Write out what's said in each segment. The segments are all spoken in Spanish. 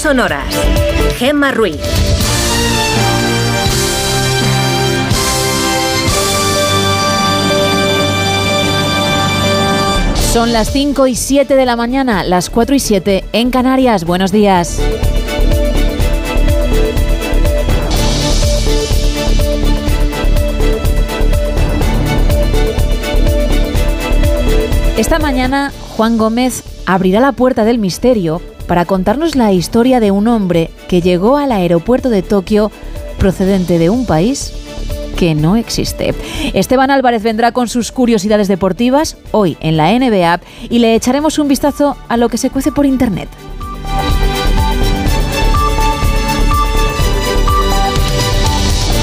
sonoras. Gemma Ruiz. Son las 5 y 7 de la mañana, las 4 y 7 en Canarias. Buenos días. Esta mañana Juan Gómez abrirá la puerta del misterio para contarnos la historia de un hombre que llegó al aeropuerto de Tokio procedente de un país que no existe. Esteban Álvarez vendrá con sus curiosidades deportivas hoy en la NBA y le echaremos un vistazo a lo que se cuece por Internet.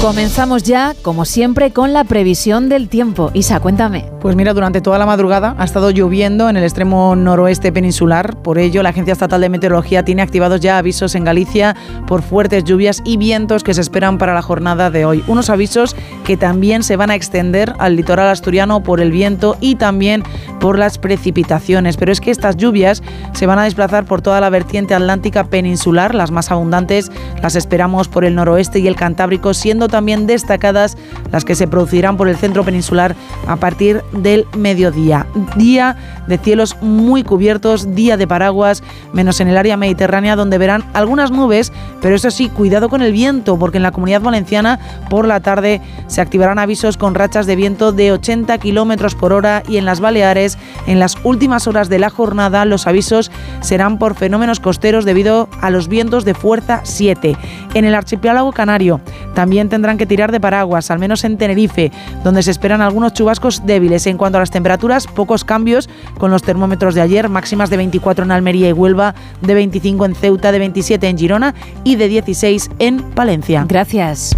Comenzamos ya, como siempre, con la previsión del tiempo. Isa, cuéntame. Pues mira, durante toda la madrugada ha estado lloviendo en el extremo noroeste peninsular. Por ello, la Agencia Estatal de Meteorología tiene activados ya avisos en Galicia por fuertes lluvias y vientos que se esperan para la jornada de hoy. Unos avisos que también se van a extender al litoral asturiano por el viento y también por las precipitaciones. Pero es que estas lluvias se van a desplazar por toda la vertiente atlántica peninsular. Las más abundantes las esperamos por el noroeste y el Cantábrico, siendo también destacadas las que se producirán por el centro peninsular a partir del mediodía. Día de cielos muy cubiertos, día de paraguas, menos en el área mediterránea donde verán algunas nubes, pero eso sí, cuidado con el viento, porque en la comunidad valenciana por la tarde se activarán avisos con rachas de viento de 80 kilómetros por hora y en las Baleares, en las últimas horas de la jornada, los avisos serán por fenómenos costeros debido a los vientos de fuerza 7. En el archipiélago canario también tendrán que tirar de paraguas, al menos en Tenerife, donde se esperan algunos chubascos débiles. En cuanto a las temperaturas, pocos cambios con los termómetros de ayer, máximas de 24 en Almería y Huelva, de 25 en Ceuta, de 27 en Girona y de 16 en Palencia. Gracias.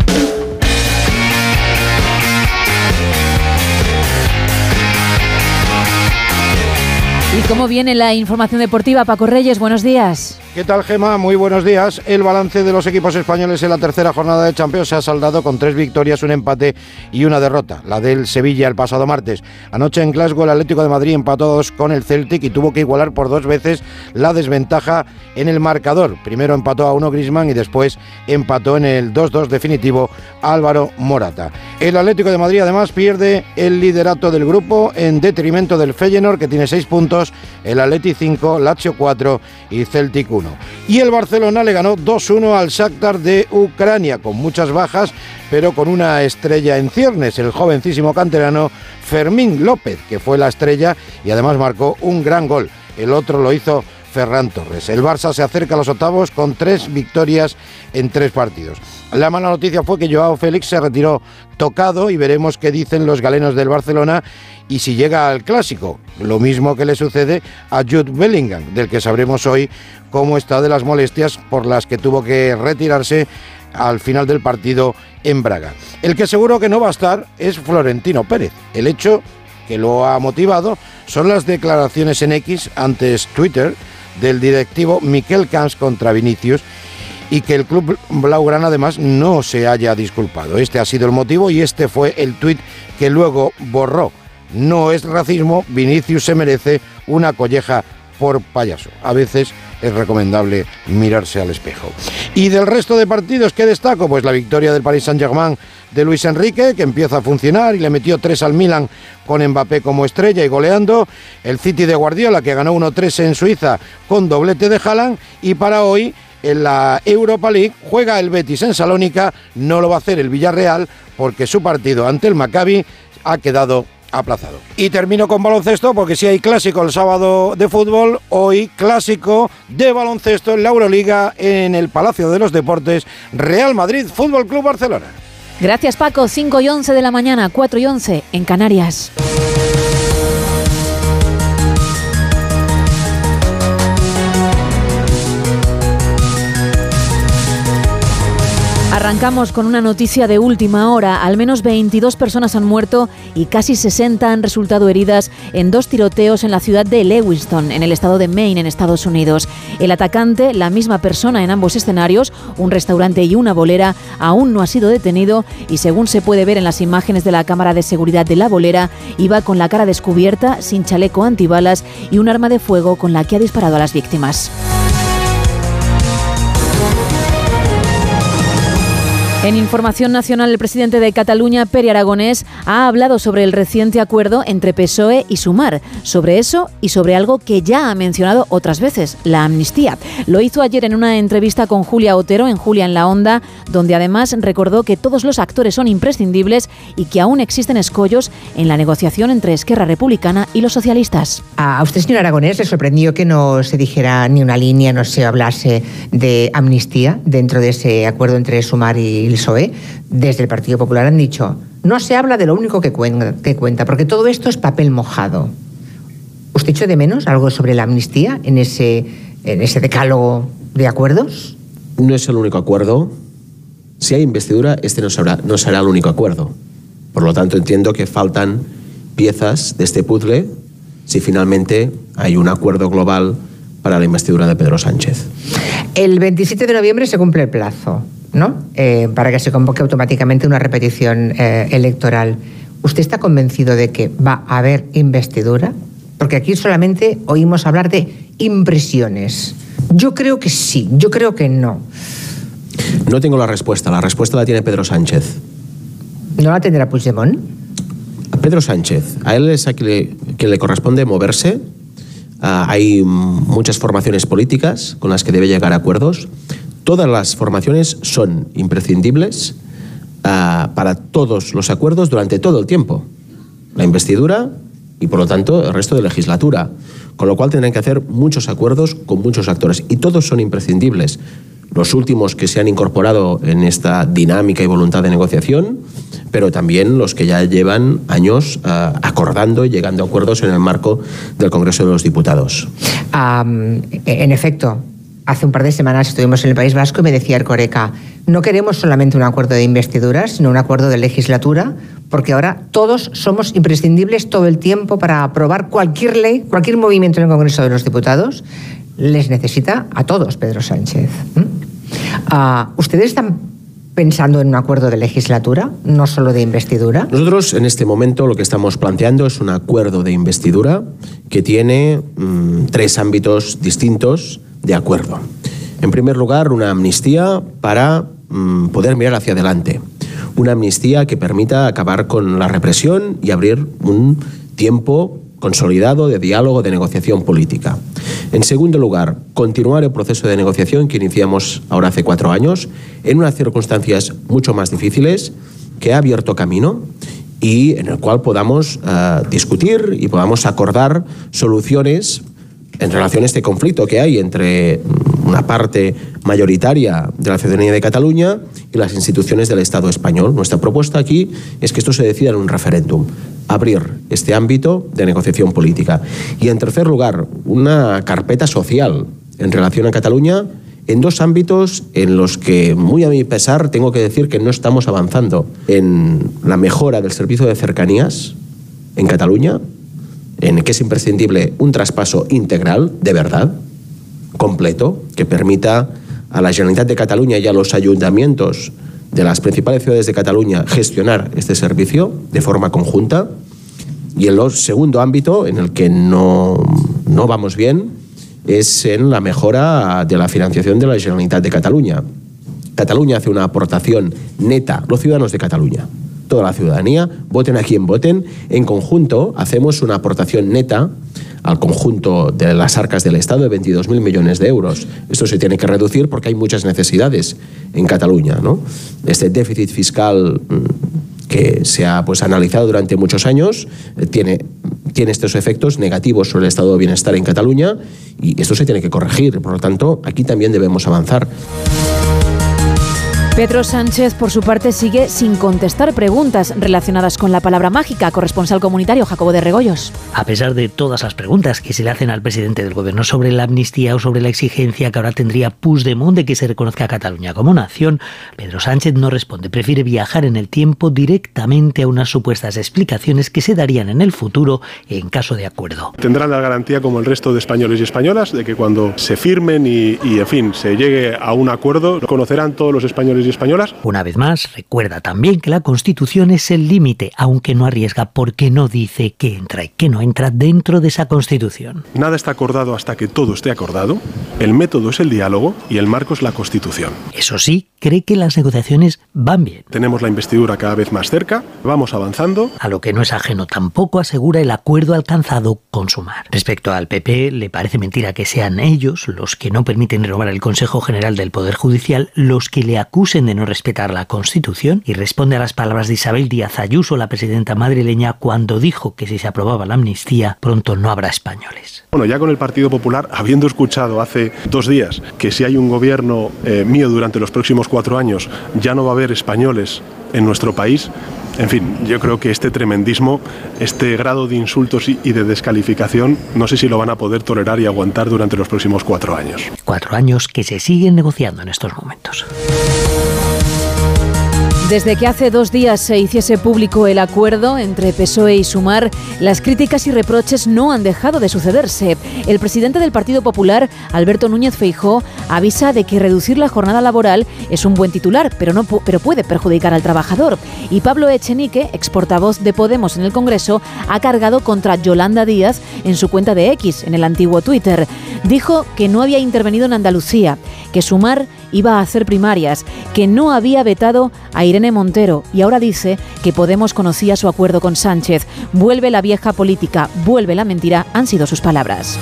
¿Y cómo viene la información deportiva? Paco Reyes, buenos días. ¿Qué tal, Gema? Muy buenos días. El balance de los equipos españoles en la tercera jornada de Champions se ha saldado con tres victorias, un empate y una derrota. La del Sevilla el pasado martes. Anoche en Glasgow el Atlético de Madrid empató dos con el Celtic y tuvo que igualar por dos veces la desventaja en el marcador. Primero empató a uno Grisman y después empató en el 2-2 definitivo Álvaro Morata. El Atlético de Madrid además pierde el liderato del grupo en detrimento del Feyenoord que tiene seis puntos, el Atleti 5, Lazio 4 y Celtic 1. Y el Barcelona le ganó 2-1 al Shakhtar de Ucrania, con muchas bajas, pero con una estrella en ciernes, el jovencísimo canterano Fermín López, que fue la estrella y además marcó un gran gol. El otro lo hizo Ferran Torres. El Barça se acerca a los octavos con tres victorias en tres partidos. La mala noticia fue que Joao Félix se retiró tocado y veremos qué dicen los galenos del Barcelona y si llega al clásico. Lo mismo que le sucede a Jude Bellingham, del que sabremos hoy cómo está de las molestias por las que tuvo que retirarse al final del partido en Braga. El que seguro que no va a estar es Florentino Pérez. El hecho que lo ha motivado son las declaraciones en X antes Twitter del directivo Miquel Camps contra Vinicius y que el club Blaugrana además no se haya disculpado. Este ha sido el motivo y este fue el tuit que luego borró. No es racismo, Vinicius se merece una colleja por payaso. A veces es recomendable mirarse al espejo. Y del resto de partidos, ¿qué destaco? Pues la victoria del Paris Saint-Germain de Luis Enrique, que empieza a funcionar y le metió tres al Milan con Mbappé como estrella y goleando. El City de Guardiola, que ganó 1-3 en Suiza con doblete de Haaland. Y para hoy, en la Europa League, juega el Betis en Salónica. No lo va a hacer el Villarreal porque su partido ante el Maccabi ha quedado aplazado. Y termino con baloncesto porque si hay clásico el sábado de fútbol, hoy clásico de baloncesto en la Euroliga en el Palacio de los Deportes Real Madrid Fútbol Club Barcelona. Gracias Paco, 5 y 11 de la mañana, 4 y 11 en Canarias. Arrancamos con una noticia de última hora. Al menos 22 personas han muerto y casi 60 han resultado heridas en dos tiroteos en la ciudad de Lewiston, en el estado de Maine, en Estados Unidos. El atacante, la misma persona en ambos escenarios, un restaurante y una bolera, aún no ha sido detenido y según se puede ver en las imágenes de la cámara de seguridad de la bolera, iba con la cara descubierta, sin chaleco antibalas y un arma de fuego con la que ha disparado a las víctimas. En Información Nacional, el presidente de Cataluña, Peri Aragonés, ha hablado sobre el reciente acuerdo entre PSOE y Sumar, sobre eso y sobre algo que ya ha mencionado otras veces, la amnistía. Lo hizo ayer en una entrevista con Julia Otero en Julia en la Onda, donde además recordó que todos los actores son imprescindibles y que aún existen escollos en la negociación entre Esquerra Republicana y los socialistas. A usted, señor Aragonés, le sorprendió que no se dijera ni una línea, no se hablase de amnistía dentro de ese acuerdo entre Sumar y el PSOE, desde el Partido Popular han dicho, no se habla de lo único que cuenta, porque todo esto es papel mojado. ¿Usted echó de menos algo sobre la amnistía en ese, en ese decálogo de acuerdos? No es el único acuerdo. Si hay investidura, este no será, no será el único acuerdo. Por lo tanto, entiendo que faltan piezas de este puzzle si finalmente hay un acuerdo global para la investidura de Pedro Sánchez. El 27 de noviembre se cumple el plazo. ¿No? Eh, para que se convoque automáticamente una repetición eh, electoral. ¿Usted está convencido de que va a haber investidura? Porque aquí solamente oímos hablar de impresiones. Yo creo que sí, yo creo que no. No tengo la respuesta, la respuesta la tiene Pedro Sánchez. ¿No la tendrá Puigdemont? Pedro Sánchez, a él es a quien le, corresponde moverse. Ah, hay muchas formaciones políticas con las que debe llegar a acuerdos. Todas las formaciones son imprescindibles ah, para todos los acuerdos durante todo el tiempo. La investidura y, por lo tanto, el resto de legislatura. Con lo cual tendrán que hacer muchos acuerdos con muchos actores. Y todos son imprescindibles. Los últimos que se han incorporado en esta dinámica y voluntad de negociación, pero también los que ya llevan años ah, acordando y llegando a acuerdos en el marco del Congreso de los Diputados. en efecto, Hace un par de semanas estuvimos en el País Vasco y me decía Ercoreca, no queremos solamente un acuerdo de investidura, sino un acuerdo de legislatura, porque ahora todos somos imprescindibles todo el tiempo para aprobar cualquier ley, cualquier movimiento en el Congreso de los Diputados. Les necesita a todos, Pedro Sánchez. Ah, ¿Ustedes están pensando en un acuerdo de legislatura, no solo de investidura? Nosotros en este momento lo que estamos planteando es un acuerdo de investidura que tiene mm, tres ámbitos distintos de acuerdo. En primer lugar, una amnistía para mm, poder mirar hacia adelante. Una amnistía que permita acabar con la represión y abrir un tiempo consolidado de diálogo, de negociación política. En segundo lugar, continuar el proceso de negociación que iniciamos ahora hace cuatro años, en unas circunstancias mucho más difíciles, que ha abierto camino y en el cual podamos eh, discutir y podamos acordar soluciones en relación a este conflicto que hay entre una parte mayoritaria de la ciudadanía de Cataluña y las instituciones del Estado español. Nuestra propuesta aquí es que esto se decida en un referéndum, abrir este ámbito de negociación política. Y en tercer lugar, una carpeta social en relación a Cataluña en dos ámbitos en los que, muy a mi pesar, tengo que decir que no estamos avanzando en la mejora del servicio de cercanías en Cataluña, en que es imprescindible un traspaso integral, de verdad, completo, que permita a la Generalitat de Cataluña y a los ayuntamientos de las principales ciudades de Cataluña gestionar este servicio de forma conjunta. Y el segundo ámbito en el que no, no vamos bien es en la mejora de la financiación de la Generalitat de Cataluña. Cataluña hace una aportación neta, los ciudadanos de Cataluña, toda la ciudadanía, voten a quien voten, en conjunto hacemos una aportación neta al conjunto de las arcas del Estado de 22.000 millones de euros. Esto se tiene que reducir porque hay muchas necesidades en Cataluña. ¿no? Este déficit fiscal mm, que se ha pues, analizado durante muchos años eh, tiene, tiene estos efectos negativos sobre el estado de bienestar en Cataluña y esto se tiene que corregir. Por lo tanto, aquí también debemos avanzar. Pedro Sánchez, por su parte, sigue sin contestar preguntas relacionadas con la palabra mágica. Corresponsal comunitario Jacobo de Regoyos. A pesar de todas las preguntas que se le hacen al presidente del gobierno sobre la amnistía o sobre la exigencia que ahora tendría Puigdemont de que se reconozca a Cataluña como nación, Pedro Sánchez no responde. Prefiere viajar en el tiempo directamente a unas supuestas explicaciones que se darían en el futuro en caso de acuerdo. Tendrán la garantía, como el resto de españoles y españolas, de que cuando se firmen y, y en fin, se llegue a un acuerdo, conocerán todos los españoles españoles y españolas. Una vez más, recuerda también que la Constitución es el límite, aunque no arriesga porque no dice que entra y que no entra dentro de esa Constitución. Nada está acordado hasta que todo esté acordado. El método es el diálogo y el marco es la Constitución. Eso sí, cree que las negociaciones van bien. Tenemos la investidura cada vez más cerca, vamos avanzando. A lo que no es ajeno tampoco asegura el acuerdo alcanzado con Sumar. Respecto al PP, le parece mentira que sean ellos los que no permiten renovar el Consejo General del Poder Judicial los que le de no respetar la Constitución y responde a las palabras de Isabel Díaz Ayuso, la presidenta madrileña, cuando dijo que si se aprobaba la amnistía, pronto no habrá españoles. Bueno, ya con el Partido Popular, habiendo escuchado hace dos días que si hay un gobierno eh, mío durante los próximos cuatro años, ya no va a haber españoles en nuestro país, en fin, yo creo que este tremendismo, este grado de insultos y de descalificación, no sé si lo van a poder tolerar y aguantar durante los próximos cuatro años. Cuatro años que se siguen negociando en estos momentos. Desde que hace dos días se hiciese público el acuerdo entre PSOE y Sumar, las críticas y reproches no han dejado de sucederse. El presidente del Partido Popular, Alberto Núñez Feijó, avisa de que reducir la jornada laboral es un buen titular, pero, no, pero puede perjudicar al trabajador. Y Pablo Echenique, ex portavoz de Podemos en el Congreso, ha cargado contra Yolanda Díaz en su cuenta de X, en el antiguo Twitter. Dijo que no había intervenido en Andalucía, que Sumar iba a hacer primarias, que no había vetado a Irene Montero y ahora dice que Podemos conocía su acuerdo con Sánchez. Vuelve la vieja política, vuelve la mentira, han sido sus palabras.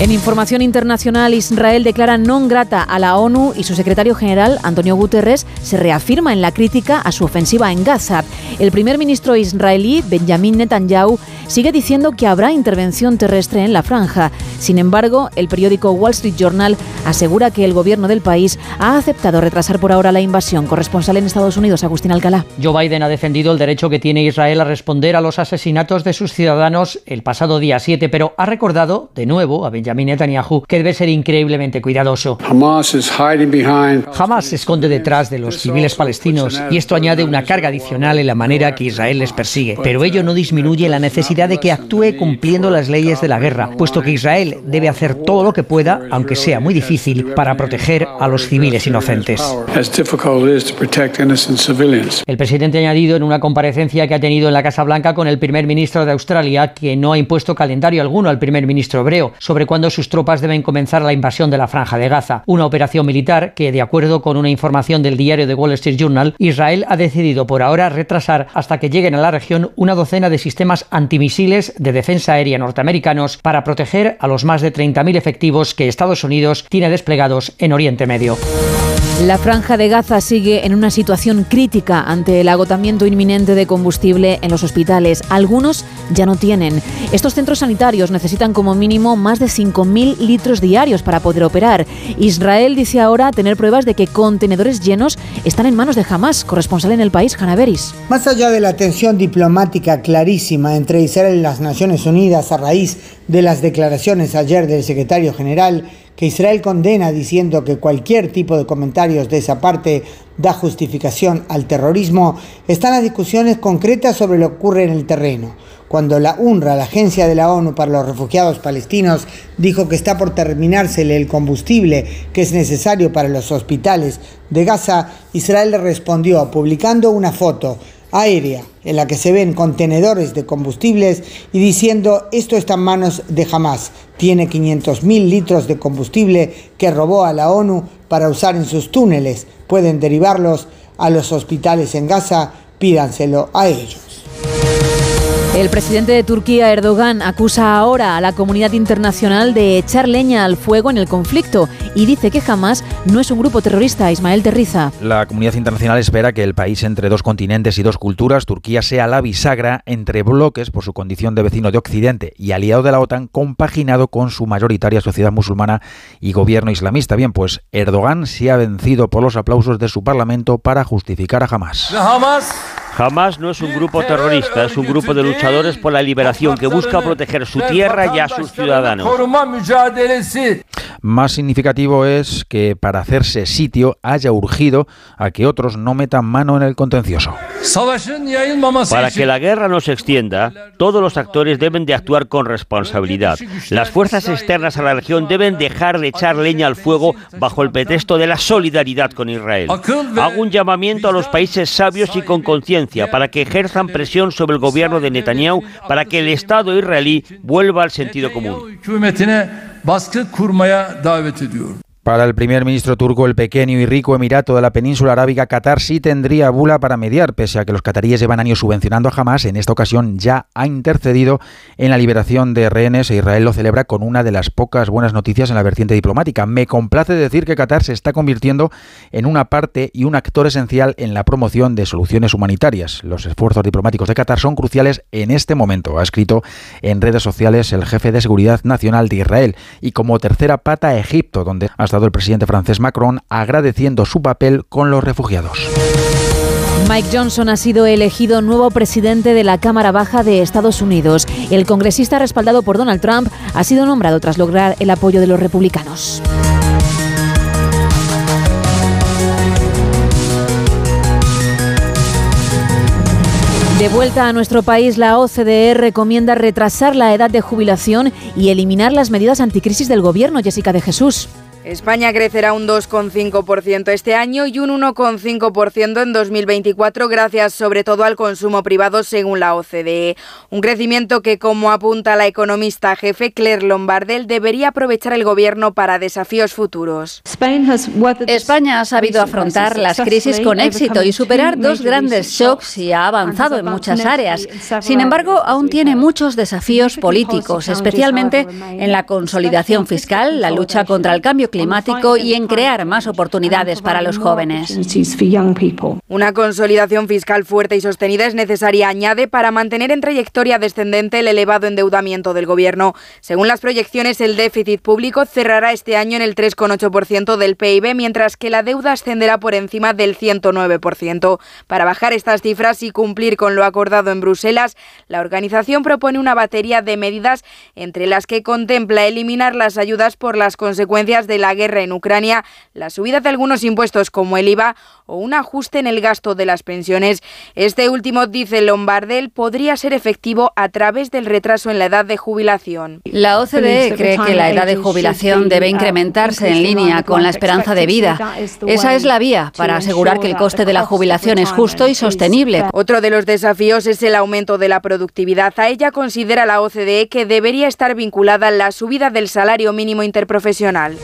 En información internacional, Israel declara non grata a la ONU y su secretario general, Antonio Guterres, se reafirma en la crítica a su ofensiva en Gaza. El primer ministro israelí, Benjamin Netanyahu, sigue diciendo que habrá intervención terrestre en la franja. Sin embargo, el periódico Wall Street Journal asegura que el gobierno del país ha aceptado retrasar por ahora la invasión. Corresponsal en Estados Unidos, Agustín Alcalá. Joe Biden ha defendido el derecho que tiene Israel a responder a los asesinatos de sus ciudadanos el pasado día 7, pero ha recordado de nuevo a Benjamin Netanyahu que debe ser increíblemente cuidadoso. Hamas se esconde detrás de los civiles palestinos y esto añade una carga adicional en la manera que Israel les persigue. Pero ello no disminuye la necesidad de que actúe cumpliendo las leyes de la guerra, puesto que Israel debe hacer todo lo que pueda, aunque sea muy difícil, para proteger a los civiles inocentes. El presidente ha añadido en una comparecencia que ha tenido en la Casa Blanca con el primer ministro de Australia que no ha impuesto calendario alguno al primer ministro hebreo sobre cuándo sus tropas deben comenzar la invasión de la franja de Gaza, una operación militar que, de acuerdo con una información del diario The Wall Street Journal, Israel ha decidido por ahora retrasar hasta que lleguen a la región una docena de sistemas antimisiles de defensa aérea norteamericanos para proteger a los más de 30.000 efectivos que Estados Unidos tiene desplegados en Oriente Medio. La franja de Gaza sigue en una situación crítica ante el agotamiento inminente de combustible en los hospitales. Algunos ya no tienen. Estos centros sanitarios necesitan como mínimo más de 5.000 litros diarios para poder operar. Israel dice ahora tener pruebas de que contenedores llenos están en manos de Hamas, corresponsal en el país, Hanaveris. Más allá de la tensión diplomática clarísima entre Israel y las Naciones Unidas a raíz de las declaraciones ayer del secretario general, que Israel condena diciendo que cualquier tipo de comentarios de esa parte da justificación al terrorismo, están las discusiones concretas sobre lo que ocurre en el terreno. Cuando la UNRWA, la Agencia de la ONU para los Refugiados Palestinos, dijo que está por terminársele el combustible que es necesario para los hospitales de Gaza, Israel respondió publicando una foto aérea en la que se ven contenedores de combustibles y diciendo esto está en manos de Hamas. Tiene 500.000 litros de combustible que robó a la ONU para usar en sus túneles. Pueden derivarlos a los hospitales en Gaza, pídanselo a ellos. El presidente de Turquía, Erdogan, acusa ahora a la comunidad internacional de echar leña al fuego en el conflicto y dice que jamás no es un grupo terrorista. Ismael Terriza. La comunidad internacional espera que el país entre dos continentes y dos culturas, Turquía, sea la bisagra entre bloques por su condición de vecino de Occidente y aliado de la OTAN, compaginado con su mayoritaria sociedad musulmana y gobierno islamista. Bien, pues Erdogan se ha vencido por los aplausos de su parlamento para justificar a Hamas. Jamás no es un grupo terrorista, es un grupo de luchadores por la liberación que busca proteger su tierra y a sus ciudadanos. Más significativo es que para hacerse sitio haya urgido a que otros no metan mano en el contencioso. Para que la guerra no se extienda, todos los actores deben de actuar con responsabilidad. Las fuerzas externas a la región deben dejar de echar leña al fuego bajo el pretexto de la solidaridad con Israel. Hago un llamamiento a los países sabios y con conciencia para que ejerzan presión sobre el gobierno de Netanyahu para que el Estado israelí vuelva al sentido común. Para el primer ministro turco, el pequeño y rico Emirato de la península arábiga, Qatar sí tendría bula para mediar, pese a que los cataríes llevan años subvencionando a Hamas. En esta ocasión ya ha intercedido en la liberación de rehenes e Israel lo celebra con una de las pocas buenas noticias en la vertiente diplomática. Me complace decir que Qatar se está convirtiendo en una parte y un actor esencial en la promoción de soluciones humanitarias. Los esfuerzos diplomáticos de Qatar son cruciales en este momento, ha escrito en redes sociales el jefe de seguridad nacional de Israel. Y como tercera pata, Egipto, donde hasta el presidente francés Macron agradeciendo su papel con los refugiados. Mike Johnson ha sido elegido nuevo presidente de la Cámara Baja de Estados Unidos. El congresista respaldado por Donald Trump ha sido nombrado tras lograr el apoyo de los republicanos. De vuelta a nuestro país, la OCDE recomienda retrasar la edad de jubilación y eliminar las medidas anticrisis del gobierno. Jessica de Jesús. España crecerá un 2,5% este año y un 1,5% en 2024 gracias sobre todo al consumo privado según la OCDE. Un crecimiento que, como apunta la economista jefe Claire Lombardel, debería aprovechar el gobierno para desafíos futuros. España ha sabido afrontar las crisis con éxito y superar dos grandes shocks y ha avanzado en muchas áreas. Sin embargo, aún tiene muchos desafíos políticos, especialmente en la consolidación fiscal, la lucha contra el cambio climático climático y en crear más oportunidades para los jóvenes. Una consolidación fiscal fuerte y sostenida es necesaria, añade, para mantener en trayectoria descendente el elevado endeudamiento del Gobierno. Según las proyecciones, el déficit público cerrará este año en el 3,8% del PIB, mientras que la deuda ascenderá por encima del 109%. Para bajar estas cifras y cumplir con lo acordado en Bruselas, la organización propone una batería de medidas entre las que contempla eliminar las ayudas por las consecuencias de la guerra en Ucrania, la subida de algunos impuestos como el IVA o un ajuste en el gasto de las pensiones. Este último, dice Lombardel, podría ser efectivo a través del retraso en la edad de jubilación. La OCDE cree que la edad de jubilación debe incrementarse en línea con la esperanza de vida. Esa es la vía para asegurar que el coste de la jubilación es justo y sostenible. Otro de los desafíos es el aumento de la productividad. A ella considera la OCDE que debería estar vinculada la subida del salario mínimo interprofesional.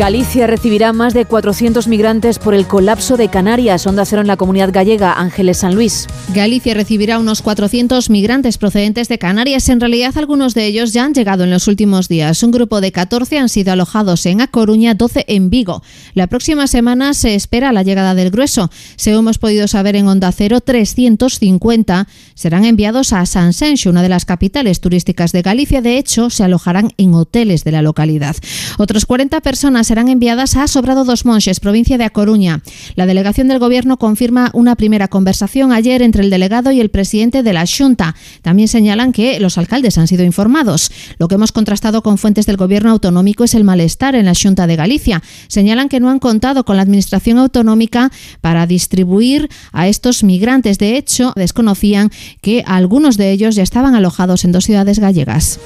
Galicia recibirá más de 400 migrantes por el colapso de Canarias. Onda Cero en la comunidad gallega, Ángeles San Luis. Galicia recibirá unos 400 migrantes procedentes de Canarias. En realidad, algunos de ellos ya han llegado en los últimos días. Un grupo de 14 han sido alojados en A Coruña, 12 en Vigo. La próxima semana se espera la llegada del grueso. Según hemos podido saber en Onda Cero, 350 serán enviados a Sanxenxo, una de las capitales turísticas de Galicia. De hecho, se alojarán en hoteles de la localidad. Otros 40 personas serán enviadas a Sobrado dos Monches, provincia de A Coruña. La delegación del Gobierno confirma una primera conversación ayer entre el delegado y el presidente de la Junta. También señalan que los alcaldes han sido informados. Lo que hemos contrastado con fuentes del Gobierno autonómico es el malestar en la Junta de Galicia. Señalan que no han contado con la Administración autonómica para distribuir a estos migrantes. De hecho, desconocían que algunos de ellos ya estaban alojados en dos ciudades gallegas.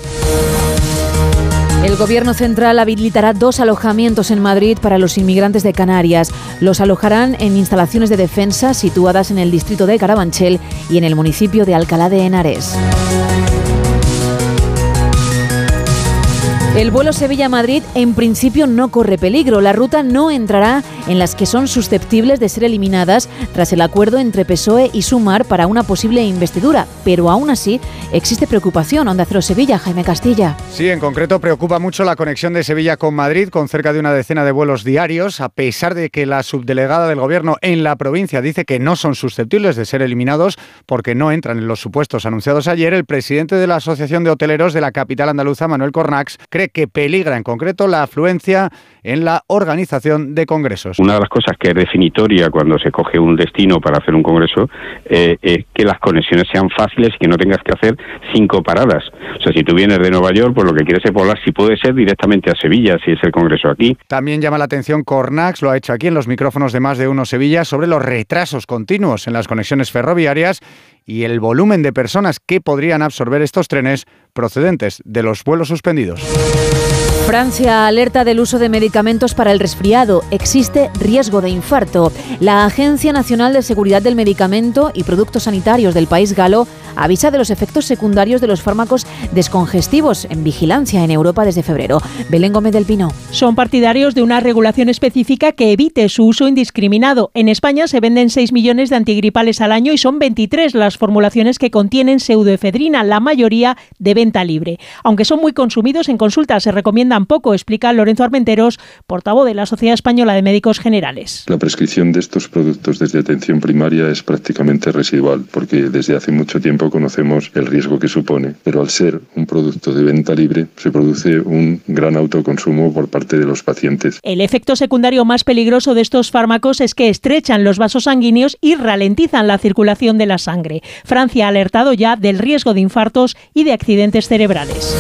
El Gobierno central habilitará dos alojamientos en Madrid para los inmigrantes de Canarias. Los alojarán en instalaciones de defensa situadas en el distrito de Carabanchel y en el municipio de Alcalá de Henares. El vuelo Sevilla-Madrid en principio no corre peligro. La ruta no entrará en las que son susceptibles de ser eliminadas tras el acuerdo entre PSOE y Sumar para una posible investidura. Pero aún así existe preocupación. Onda Cero Sevilla, Jaime Castilla. Sí, en concreto preocupa mucho la conexión de Sevilla con Madrid, con cerca de una decena de vuelos diarios, a pesar de que la subdelegada del Gobierno en la provincia dice que no son susceptibles de ser eliminados porque no entran en los supuestos anunciados ayer. El presidente de la Asociación de Hoteleros de la capital andaluza, Manuel Cornax, cree cree que peligra en concreto la afluencia en la organización de congresos. Una de las cosas que es definitoria cuando se coge un destino para hacer un congreso eh, es que las conexiones sean fáciles y que no tengas que hacer cinco paradas. O sea, si tú vienes de Nueva York, pues lo que quieres es volar, si puede ser, directamente a Sevilla, si es el congreso aquí. También llama la atención Cornax, lo ha hecho aquí en los micrófonos de más de uno Sevilla, sobre los retrasos continuos en las conexiones ferroviarias y el volumen de personas que podrían absorber estos trenes procedentes de los vuelos suspendidos. Francia alerta del uso de medicamentos para el resfriado. Existe riesgo de infarto. La Agencia Nacional de Seguridad del Medicamento y Productos Sanitarios del país galo avisa de los efectos secundarios de los fármacos descongestivos en vigilancia en Europa desde febrero. Belén Gómez del Pino. Son partidarios de una regulación específica que evite su uso indiscriminado. En España se venden 6 millones de antigripales al año y son 23 las formulaciones que contienen pseudoefedrina, la mayoría de venta libre. Aunque son muy consumidos en consulta, se recomienda tampoco, explica Lorenzo Armenteros, portavoz de la Sociedad Española de Médicos Generales. La prescripción de estos productos desde atención primaria es prácticamente residual, porque desde hace mucho tiempo conocemos el riesgo que supone, pero al ser un producto de venta libre se produce un gran autoconsumo por parte de los pacientes. El efecto secundario más peligroso de estos fármacos es que estrechan los vasos sanguíneos y ralentizan la circulación de la sangre. Francia ha alertado ya del riesgo de infartos y de accidentes cerebrales.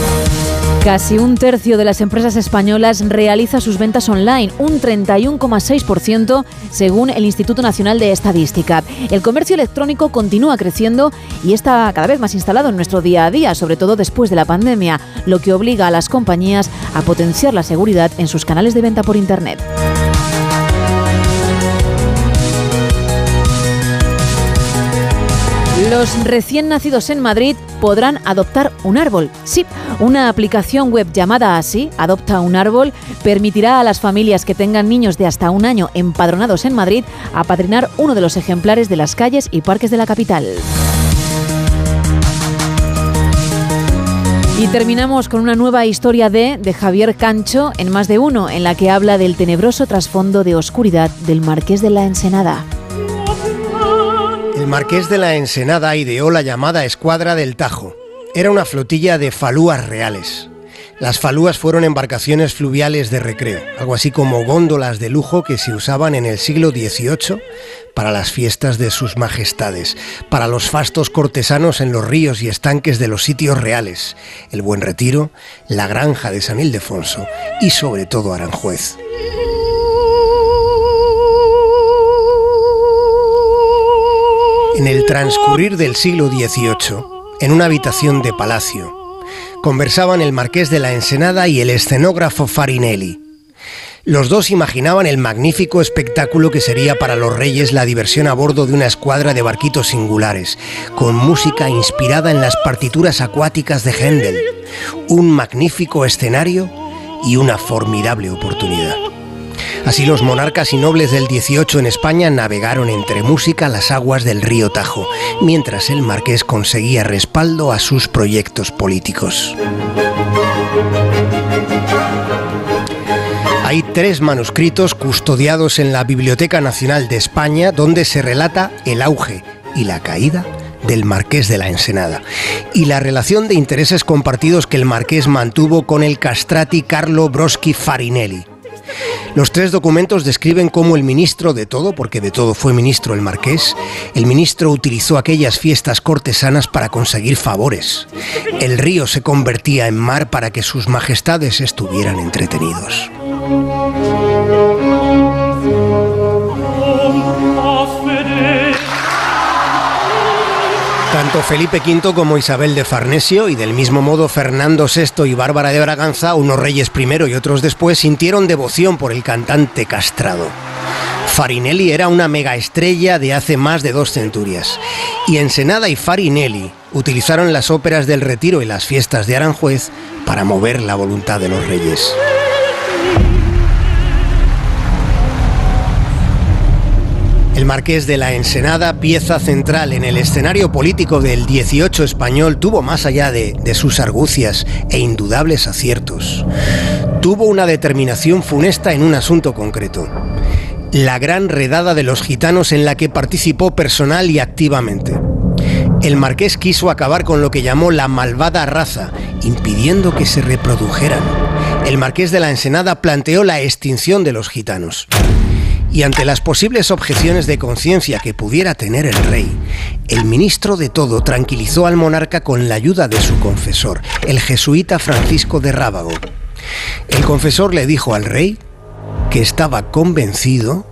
Casi un tercio de las empresas españolas realiza sus ventas online, un 31,6% según el Instituto Nacional de Estadística. El comercio electrónico continúa creciendo y está cada vez más instalado en nuestro día a día, sobre todo después de la pandemia, lo que obliga a las compañías a potenciar la seguridad en sus canales de venta por Internet. Los recién nacidos en Madrid podrán adoptar un árbol. Sí, una aplicación web llamada así, Adopta un árbol, permitirá a las familias que tengan niños de hasta un año empadronados en Madrid apadrinar uno de los ejemplares de las calles y parques de la capital. Y terminamos con una nueva historia de, de Javier Cancho en más de uno, en la que habla del tenebroso trasfondo de oscuridad del Marqués de la Ensenada. Marqués de la Ensenada ideó la llamada Escuadra del Tajo. Era una flotilla de falúas reales. Las falúas fueron embarcaciones fluviales de recreo, algo así como góndolas de lujo que se usaban en el siglo XVIII para las fiestas de sus majestades, para los fastos cortesanos en los ríos y estanques de los sitios reales, el Buen Retiro, la Granja de San Ildefonso y sobre todo Aranjuez. En el transcurrir del siglo XVIII, en una habitación de palacio, conversaban el marqués de la Ensenada y el escenógrafo Farinelli. Los dos imaginaban el magnífico espectáculo que sería para los reyes la diversión a bordo de una escuadra de barquitos singulares, con música inspirada en las partituras acuáticas de Händel, un magnífico escenario y una formidable oportunidad. Así los monarcas y nobles del 18 en España navegaron entre música las aguas del río Tajo, mientras el marqués conseguía respaldo a sus proyectos políticos. Hay tres manuscritos custodiados en la Biblioteca Nacional de España donde se relata el auge y la caída del Marqués de la Ensenada y la relación de intereses compartidos que el Marqués mantuvo con el castrati Carlo Broschi Farinelli. Los tres documentos describen cómo el ministro de todo, porque de todo fue ministro el marqués, el ministro utilizó aquellas fiestas cortesanas para conseguir favores. El río se convertía en mar para que sus majestades estuvieran entretenidos. Tanto Felipe V como Isabel de Farnesio y del mismo modo Fernando VI y Bárbara de Braganza, unos reyes primero y otros después, sintieron devoción por el cantante castrado. Farinelli era una megaestrella de hace más de dos centurias. Y Ensenada y Farinelli utilizaron las óperas del Retiro y las fiestas de Aranjuez para mover la voluntad de los reyes. El marqués de la Ensenada, pieza central en el escenario político del 18 español, tuvo más allá de, sus argucias e indudables aciertos. Tuvo una determinación funesta en un asunto concreto. La gran redada de los gitanos en la que participó personal y activamente. El marqués quiso acabar con lo que llamó la malvada raza, impidiendo que se reprodujeran el marqués de la Ensenada planteó la extinción de los gitanos. Y ante las posibles objeciones de conciencia que pudiera tener el rey, el ministro de todo tranquilizó al monarca con la ayuda de su confesor, el jesuita Francisco de Rábago. El confesor le dijo al rey que estaba convencido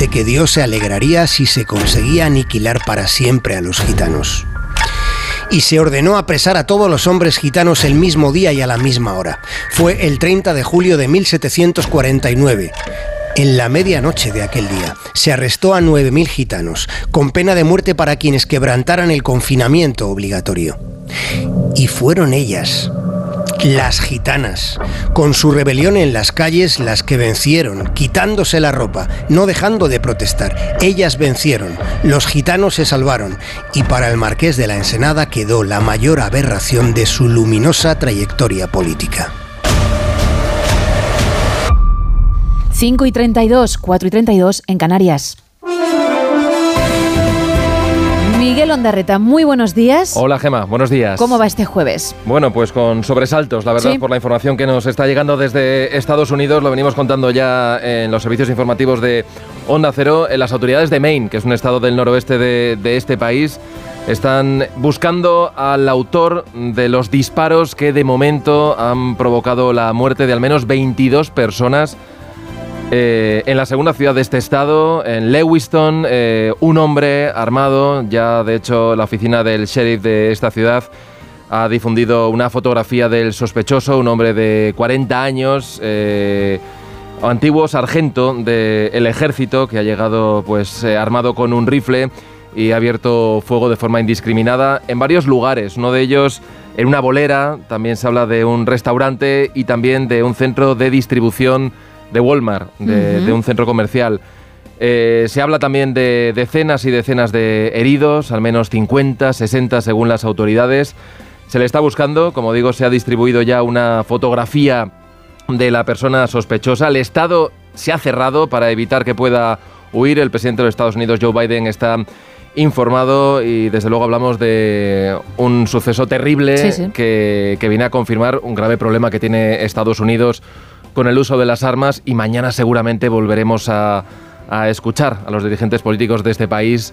de que Dios se alegraría si se conseguía aniquilar para siempre a los gitanos. Y se ordenó apresar a todos los hombres gitanos el mismo día y a la misma hora. Fue el 30 de julio de 1749. En la medianoche de aquel día se arrestó a 9.000 gitanos, con pena de muerte para quienes quebrantaran el confinamiento obligatorio. Y fueron ellas, las gitanas, con su rebelión en las calles, las que vencieron, quitándose la ropa, no dejando de protestar. Ellas vencieron, los gitanos se salvaron y para el marqués de la Ensenada quedó la mayor aberración de su luminosa trayectoria política. 5 y 32, 4 y 32 en Canarias. Miguel Ondarreta, muy buenos días. Hola Gema, buenos días. ¿Cómo va este jueves? Bueno, pues con sobresaltos, la verdad, por la información que nos está llegando desde Estados Unidos. Lo venimos contando ya en los servicios informativos de Onda Cero. En las autoridades de Maine, que es un estado del noroeste de, de este país, están buscando al autor de los disparos que de momento han provocado la muerte de al menos 22 personas eh, en la segunda ciudad de este estado, en Lewiston, eh, un hombre armado, ya de hecho la oficina del sheriff de esta ciudad ha difundido una fotografía del sospechoso, un hombre de 40 años, eh, antiguo sargento del ejército que ha llegado pues armado con un rifle y ha abierto fuego de forma indiscriminada en varios lugares, uno de ellos en una bolera, también se habla de un restaurante y también de un centro de distribución de Walmart, de, un centro comercial. Eh, se habla también de decenas y decenas de heridos, al menos 50, 60 según las autoridades. Se le está buscando, como digo, se ha distribuido ya una fotografía de la persona sospechosa. El Estado se ha cerrado para evitar que pueda huir. El presidente de los Estados Unidos, Joe Biden, está informado y desde luego hablamos de un suceso terrible Que, que viene a confirmar un grave problema que tiene Estados Unidos con el uso de las armas y mañana seguramente volveremos a, escuchar a los dirigentes políticos de este país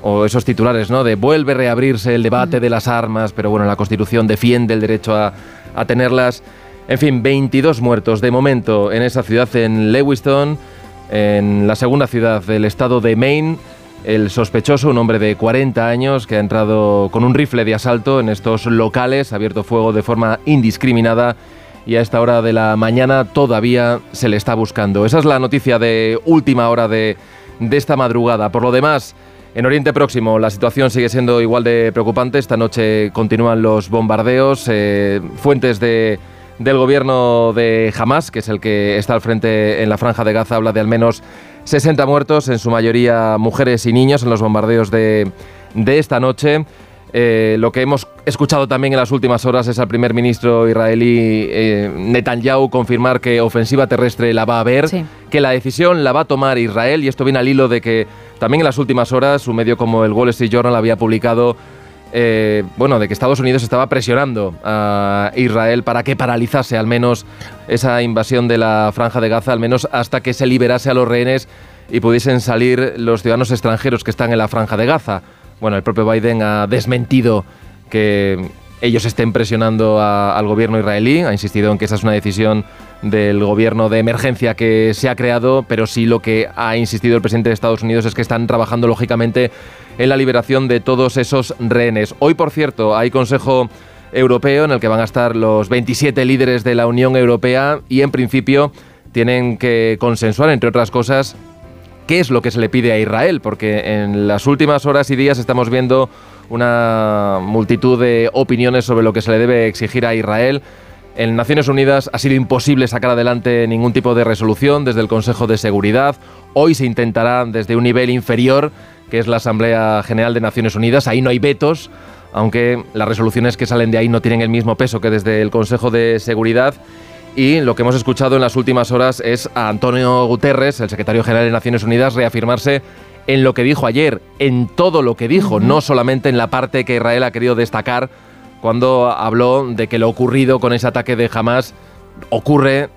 o esos titulares, ¿no? De vuelve a reabrirse el debate de las armas, pero bueno, la Constitución defiende el derecho a, a, tenerlas. En fin, 22 muertos de momento en esa ciudad, en Lewiston, en la segunda ciudad del estado de Maine. El sospechoso, un hombre de 40 años que ha entrado con un rifle de asalto en estos locales, ha abierto fuego de forma indiscriminada y a esta hora de la mañana todavía se le está buscando. Esa es la noticia de última hora de, esta madrugada. Por lo demás, en Oriente Próximo la situación sigue siendo igual de preocupante. Esta noche continúan los bombardeos. Eh, fuentes de, del gobierno de Hamas, que es el que está al frente en la franja de Gaza, habla de al menos 60 muertos, en su mayoría mujeres y niños, en los bombardeos de, de esta noche. Eh, lo que hemos escuchado también en las últimas horas es al primer ministro israelí eh, Netanyahu confirmar que ofensiva terrestre la va a haber, que la decisión la va a tomar Israel y esto viene al hilo de que también en las últimas horas un medio como el Wall Street Journal había publicado eh, bueno, de que Estados Unidos estaba presionando a Israel para que paralizase al menos esa invasión de la franja de Gaza, al menos hasta que se liberase a los rehenes y pudiesen salir los ciudadanos extranjeros que están en la franja de Gaza. Bueno, el propio Biden ha desmentido que ellos estén presionando al gobierno israelí, ha insistido en que esa es una decisión del gobierno de emergencia que se ha creado, pero sí lo que ha insistido el presidente de Estados Unidos es que están trabajando lógicamente en la liberación de todos esos rehenes. Hoy, por cierto, hay Consejo Europeo en el que van a estar los 27 líderes de la Unión Europea y en principio tienen que consensuar, entre otras cosas, qué es lo que se le pide a Israel, porque en las últimas horas y días estamos viendo una multitud de opiniones sobre lo que se le debe exigir a Israel. En Naciones Unidas ha sido imposible sacar adelante ningún tipo de resolución desde el Consejo de Seguridad. Hoy se intentará desde un nivel inferior, que es la Asamblea General de Naciones Unidas. Ahí no hay vetos, aunque las resoluciones que salen de ahí no tienen el mismo peso que desde el Consejo de Seguridad. Y lo que hemos escuchado en las últimas horas es a Antonio Guterres, el secretario general de Naciones Unidas, reafirmarse en lo que dijo ayer, en todo lo que dijo, no solamente en la parte que Israel ha querido destacar cuando habló de que lo ocurrido con ese ataque de Hamas ocurre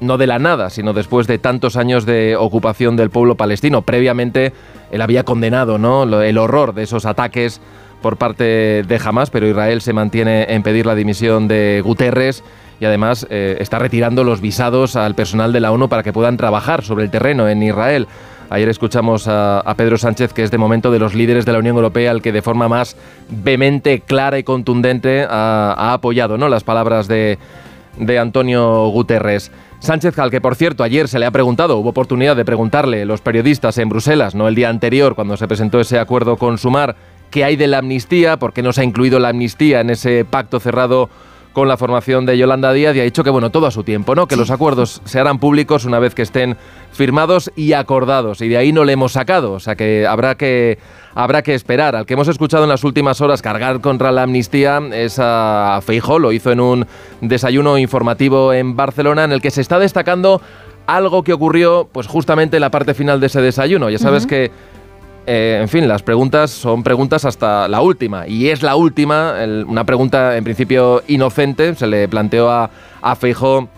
no de la nada, sino después de tantos años de ocupación del pueblo palestino. Previamente él había condenado ¿no? el horror de esos ataques por parte de Hamas, pero Israel se mantiene en pedir la dimisión de Guterres y además eh, está retirando los visados al personal de la ONU para que puedan trabajar sobre el terreno en Israel. Ayer escuchamos a, Pedro Sánchez, que es de momento de los líderes de la Unión Europea el que de forma más vehemente, clara y contundente ha, apoyado ¿no? las palabras de, de Antonio Guterres. Sánchez, al que por cierto ayer se le ha preguntado, hubo oportunidad de preguntarle los periodistas en Bruselas, no el día anterior, cuando se presentó ese acuerdo con Sumar, qué hay de la amnistía, por qué no se ha incluido la amnistía en ese pacto cerrado con la formación de Yolanda Díaz y ha dicho que bueno, todo a su tiempo, ¿no? Que los acuerdos se harán públicos una vez que estén firmados y acordados y de ahí no le hemos sacado, o sea que habrá que habrá que esperar. Al que hemos escuchado en las últimas horas cargar contra la amnistía es a Feijó, lo hizo en un desayuno informativo en Barcelona en el que se está destacando algo que ocurrió pues justamente en la parte final de ese desayuno. Ya sabes que eh, en fin, las preguntas son preguntas hasta la última. Y es la última, una pregunta en principio inocente. Se le planteó a, a Feijó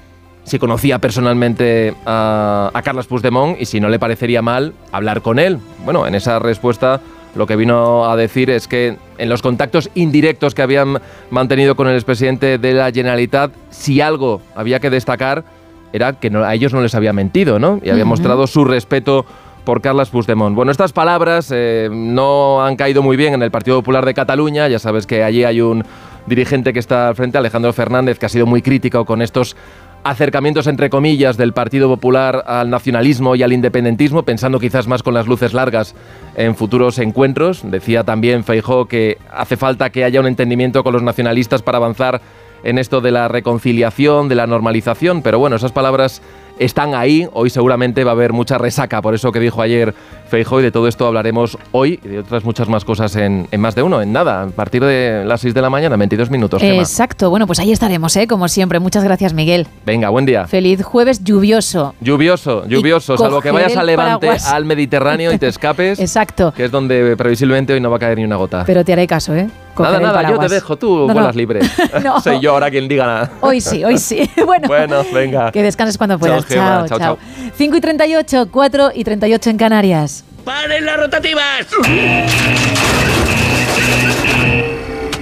si conocía personalmente a, a Carlos Puigdemont y si no le parecería mal hablar con él. Bueno, en esa respuesta lo que vino a decir es que en los contactos indirectos que habían mantenido con el expresidente de la Generalitat, si algo había que destacar era que a ellos no les había mentido, ¿no? Y había mostrado su respeto por Carles Puigdemont. Bueno, estas palabras eh, no han caído muy bien en el Partido Popular de Cataluña. Ya sabes que allí hay un dirigente que está al frente, Alejandro Fernández, que ha sido muy crítico con estos acercamientos entre comillas del Partido Popular al nacionalismo y al independentismo, pensando quizás más con las luces largas en futuros encuentros. Decía también Feijó que hace falta que haya un entendimiento con los nacionalistas para avanzar en esto de la reconciliación, de la normalización, pero bueno, esas palabras están ahí. Hoy seguramente va a haber mucha resaca, por eso que dijo ayer Feijóo y de todo esto hablaremos hoy y de otras muchas más cosas en, más de uno, en nada, a partir de las 6 de la mañana, 22 minutos. Exacto, bueno, pues ahí estaremos, ¿eh? como siempre. Muchas gracias, Miguel. Venga, buen día. Feliz jueves lluvioso. Lluvioso, lluvioso, salvo que vayas al Levante, al Mediterráneo y te escapes. Exacto. Que es donde previsiblemente hoy no va a caer ni una gota. Pero te haré caso, ¿eh? Nada, nada, yo te dejo, tú no, libres. no. Soy yo ahora quien diga nada. Hoy sí, hoy sí. bueno, bueno venga. Que descanses cuando puedas. Chao, chao, chao, 5 y 38, 4 y 38 en Canarias. ¡Paren las rotativas!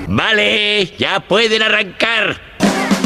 Vale, ya pueden arrancar.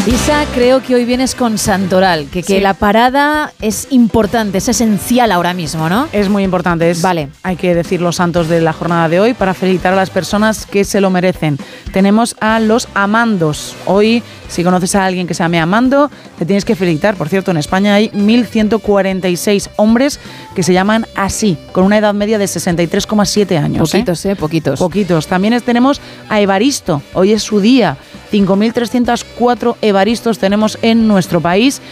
Isa, creo que hoy vienes con Santoral, que, que la parada es importante, es esencial ahora mismo, ¿no? Es muy importante, es, vale. hay que decir los santos de la jornada de hoy para felicitar a las personas que se lo merecen. Tenemos a los amandos. Hoy, si conoces a alguien que se llame Amando, te tienes que felicitar. Por cierto, en España hay 1.146 hombres que se llaman así, con una edad media de 63,7 años. ¿eh? Poquitos, ¿eh? Poquitos. Poquitos. También tenemos a Evaristo, hoy es su día. 5.304 evaristos tenemos en nuestro país.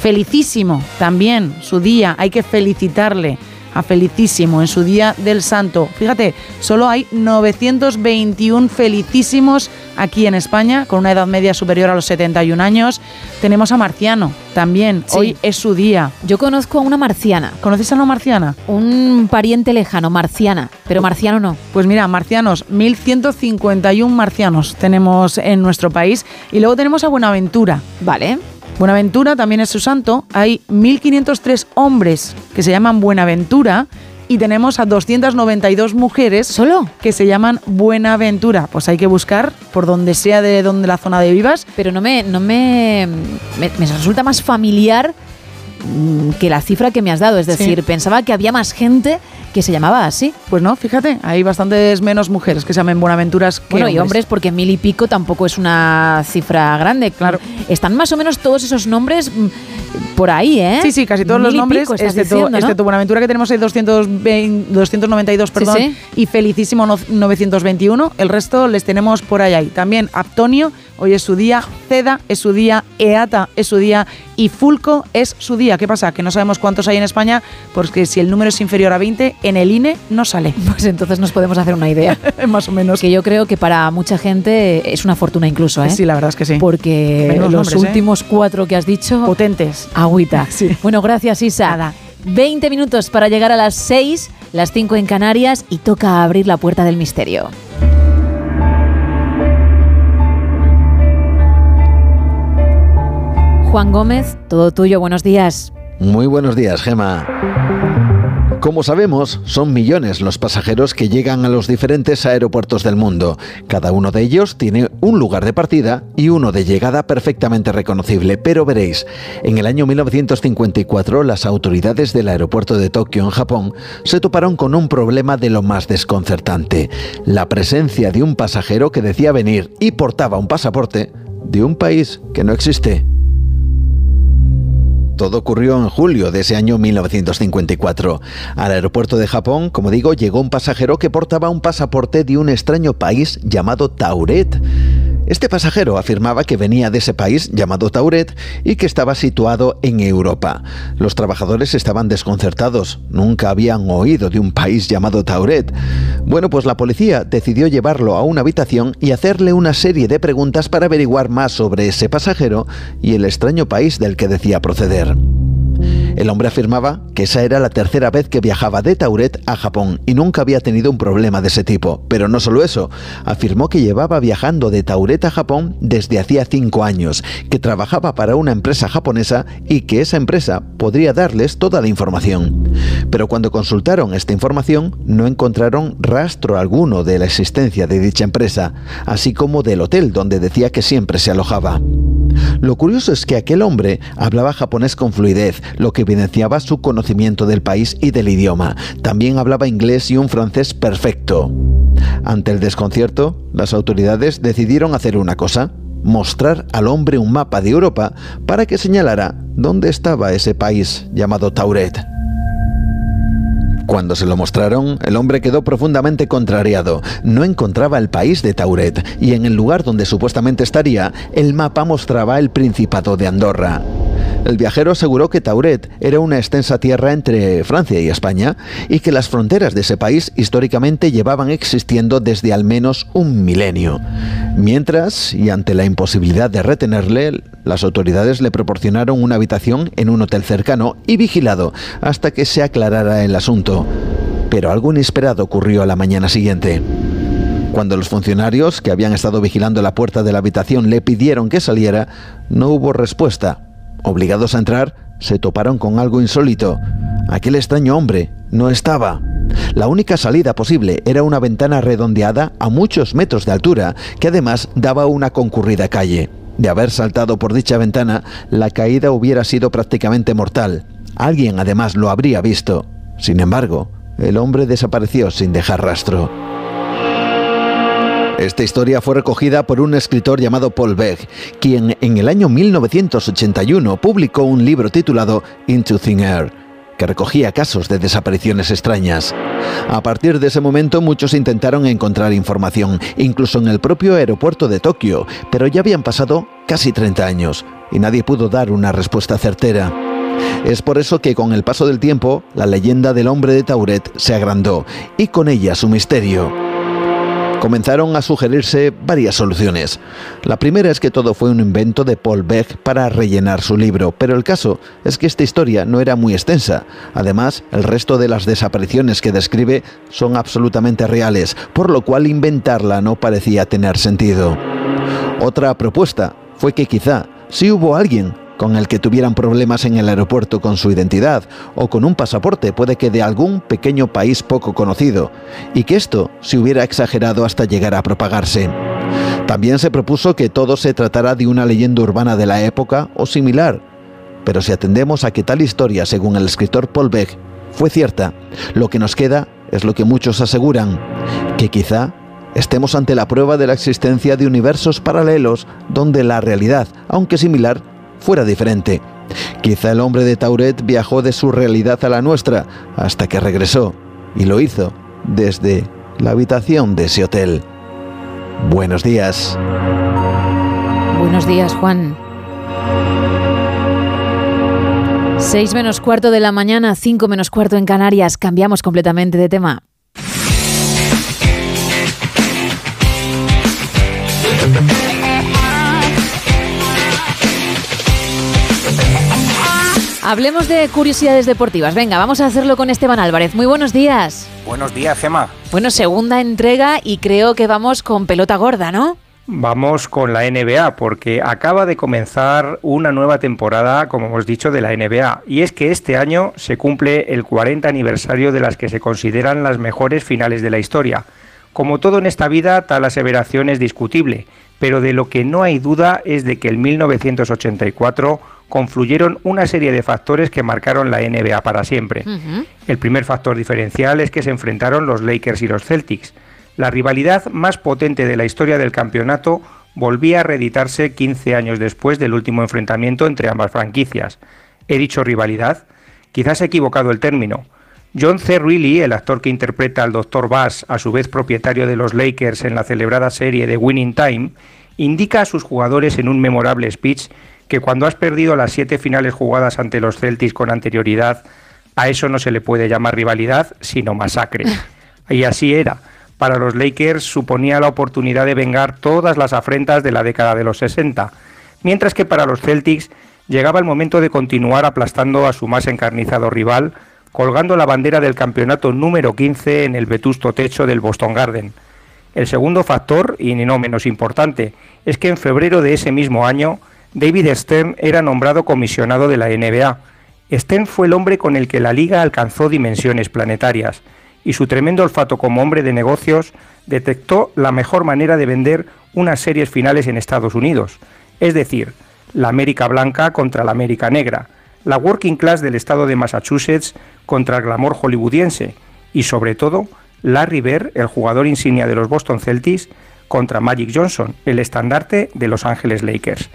Felicísimo también su día, hay que felicitarle a Felicísimo en su Día del Santo. Fíjate, solo hay 921 felicísimos aquí en España, con una edad media superior a los 71 años. Tenemos a Marciano, también, hoy es su día. Yo conozco a una marciana. ¿Conoces a una marciana? Un pariente lejano, marciana, pero marciano no. Pues mira, marcianos, 1151 marcianos tenemos en nuestro país. Y luego tenemos a Buenaventura. Vale. Buenaventura también es su santo. Hay 1503 hombres que se llaman Buenaventura y tenemos a 292 mujeres solo que se llaman Buenaventura. Pues hay que buscar por donde sea de donde la zona de vivas. Pero no me, no me, me, resulta más familiar que la cifra que me has dado. Es decir, pensaba que había más gente que se llamaba así. Pues no, fíjate, hay bastantes menos mujeres que se llamen Buenaventuras que Bueno, y hombres, porque mil y pico tampoco es una cifra grande. Claro. Están más o menos todos esos nombres mm, por ahí, ¿eh? Sí, sí, casi todos los nombres, excepto, Buenaventura que tenemos ahí 220, 292, perdón, y Felicísimo 921. El resto les tenemos por ahí. También Aptonio, hoy es su día, Ceda es su día, Eata es su día y Fulco es su día. ¿Qué pasa? Que no sabemos cuántos hay en España, porque si el número es inferior a 20, en el INE no sale. Pues entonces nos podemos hacer una idea. Más o menos. Que yo creo que para mucha gente es una fortuna incluso, ¿eh? Sí, la verdad es que sí. Porque los ¿eh? últimos cuatro que has dicho... Potentes. Agüita. Sí. Bueno, gracias Isa. Nada. 20 minutos para llegar a las 6, las 5 en Canarias y toca abrir la puerta del misterio. Juan Gómez, todo tuyo, buenos días. Muy buenos días, Gema. Como sabemos, son millones los pasajeros que llegan a los diferentes aeropuertos del mundo. Cada uno de ellos tiene un lugar de partida y uno de llegada perfectamente reconocible. Pero veréis, en el año 1954 las autoridades del aeropuerto de Tokio en Japón se toparon con un problema de lo más desconcertante. La presencia de un pasajero que decía venir y portaba un pasaporte de un país que no existe. Todo ocurrió en julio de ese año 1954. Al aeropuerto de Japón, como digo, llegó un pasajero que portaba un pasaporte de un extraño país llamado Tauret. Este pasajero afirmaba que venía de ese país llamado Tauret y que estaba situado en Europa. Los trabajadores estaban desconcertados, nunca habían oído de un país llamado Tauret. Bueno, pues la policía decidió llevarlo a una habitación y hacerle una serie de preguntas para averiguar más sobre ese pasajero y el extraño país del que decía proceder. El hombre afirmaba que esa era la tercera vez que viajaba de Tauret a Japón y nunca había tenido un problema de ese tipo. Pero no solo eso, afirmó que llevaba viajando de Tauret a Japón desde hacía cinco años, que trabajaba para una empresa japonesa y que esa empresa podría darles toda la información. Pero cuando consultaron esta información no encontraron rastro alguno de la existencia de dicha empresa, así como del hotel donde decía que siempre se alojaba. Lo curioso es que aquel hombre hablaba japonés con fluidez, lo que evidenciaba su conocimiento del país y del idioma. También hablaba inglés y un francés perfecto. Ante el desconcierto, las autoridades decidieron hacer una cosa, mostrar al hombre un mapa de Europa para que señalara dónde estaba ese país llamado Tauret. Cuando se lo mostraron, el hombre quedó profundamente contrariado. No encontraba el país de Tauret y en el lugar donde supuestamente estaría, el mapa mostraba el Principado de Andorra. El viajero aseguró que Tauret era una extensa tierra entre Francia y España y que las fronteras de ese país históricamente llevaban existiendo desde al menos un milenio. Mientras, y ante la imposibilidad de retenerle, las autoridades le proporcionaron una habitación en un hotel cercano y vigilado hasta que se aclarara el asunto. Pero algo inesperado ocurrió a la mañana siguiente. Cuando los funcionarios que habían estado vigilando la puerta de la habitación le pidieron que saliera, no hubo respuesta. Obligados a entrar, se toparon con algo insólito. Aquel extraño hombre no estaba. La única salida posible era una ventana redondeada a muchos metros de altura, que además daba una concurrida calle. De haber saltado por dicha ventana, la caída hubiera sido prácticamente mortal. Alguien además lo habría visto. Sin embargo, el hombre desapareció sin dejar rastro. Esta historia fue recogida por un escritor llamado Paul Beck, quien en el año 1981 publicó un libro titulado Into Thin Air que recogía casos de desapariciones extrañas. A partir de ese momento muchos intentaron encontrar información, incluso en el propio aeropuerto de Tokio, pero ya habían pasado casi 30 años y nadie pudo dar una respuesta certera. Es por eso que con el paso del tiempo, la leyenda del hombre de Tauret se agrandó y con ella su misterio comenzaron a sugerirse varias soluciones. La primera es que todo fue un invento de Paul Beck para rellenar su libro, pero el caso es que esta historia no era muy extensa. Además, el resto de las desapariciones que describe son absolutamente reales, por lo cual inventarla no parecía tener sentido. Otra propuesta fue que quizá si hubo alguien con el que tuvieran problemas en el aeropuerto con su identidad o con un pasaporte, puede que de algún pequeño país poco conocido, y que esto se hubiera exagerado hasta llegar a propagarse. También se propuso que todo se tratara de una leyenda urbana de la época o similar, pero si atendemos a que tal historia, según el escritor Paul Beck, fue cierta, lo que nos queda es lo que muchos aseguran, que quizá estemos ante la prueba de la existencia de universos paralelos donde la realidad, aunque similar, fuera diferente. Quizá el hombre de Tauret viajó de su realidad a la nuestra hasta que regresó, y lo hizo desde la habitación de ese hotel. Buenos días. Buenos días, Juan. Seis menos cuarto de la mañana, cinco menos cuarto en Canarias. Cambiamos completamente de tema. Hablemos de curiosidades deportivas. Venga, vamos a hacerlo con Esteban Álvarez. Muy buenos días. Buenos días, Gemma. Bueno, segunda entrega y creo que vamos con pelota gorda, ¿no? Vamos con la NBA porque acaba de comenzar una nueva temporada, como hemos dicho, de la NBA. Y es que este año se cumple el 40 aniversario de las que se consideran las mejores finales de la historia. Como todo en esta vida, tal aseveración es discutible, pero de lo que no hay duda es de que en 1984 confluyeron una serie de factores que marcaron la NBA para siempre. El primer factor diferencial es que se enfrentaron los Lakers y los Celtics. La rivalidad más potente de la historia del campeonato volvía a reeditarse 15 años después del último enfrentamiento entre ambas franquicias. He dicho rivalidad, quizás he equivocado el término. John C. Reilly, el actor que interpreta al Dr. Bass, a su vez propietario de los Lakers en la celebrada serie de Winning Time, indica a sus jugadores en un memorable speech que cuando has perdido las siete finales jugadas ante los Celtics con anterioridad, a eso no se le puede llamar rivalidad, sino masacre. Y así era. Para los Lakers suponía la oportunidad de vengar todas las afrentas de la década de los 60, mientras que para los Celtics llegaba el momento de continuar aplastando a su más encarnizado rival, colgando la bandera del campeonato número 15 en el vetusto techo del Boston Garden. El segundo factor, y no menos importante, es que en febrero de ese mismo año, David Stern era nombrado comisionado de la NBA. Stern fue el hombre con el que la liga alcanzó dimensiones planetarias, y su tremendo olfato como hombre de negocios detectó la mejor manera de vender unas series finales en Estados Unidos, es decir, la América blanca contra la América negra, la working class del estado de Massachusetts contra el glamour hollywoodiense y sobre todo Larry Bird, el jugador insignia de los Boston Celtics, contra Magic Johnson, el estandarte de Los Ángeles Lakers.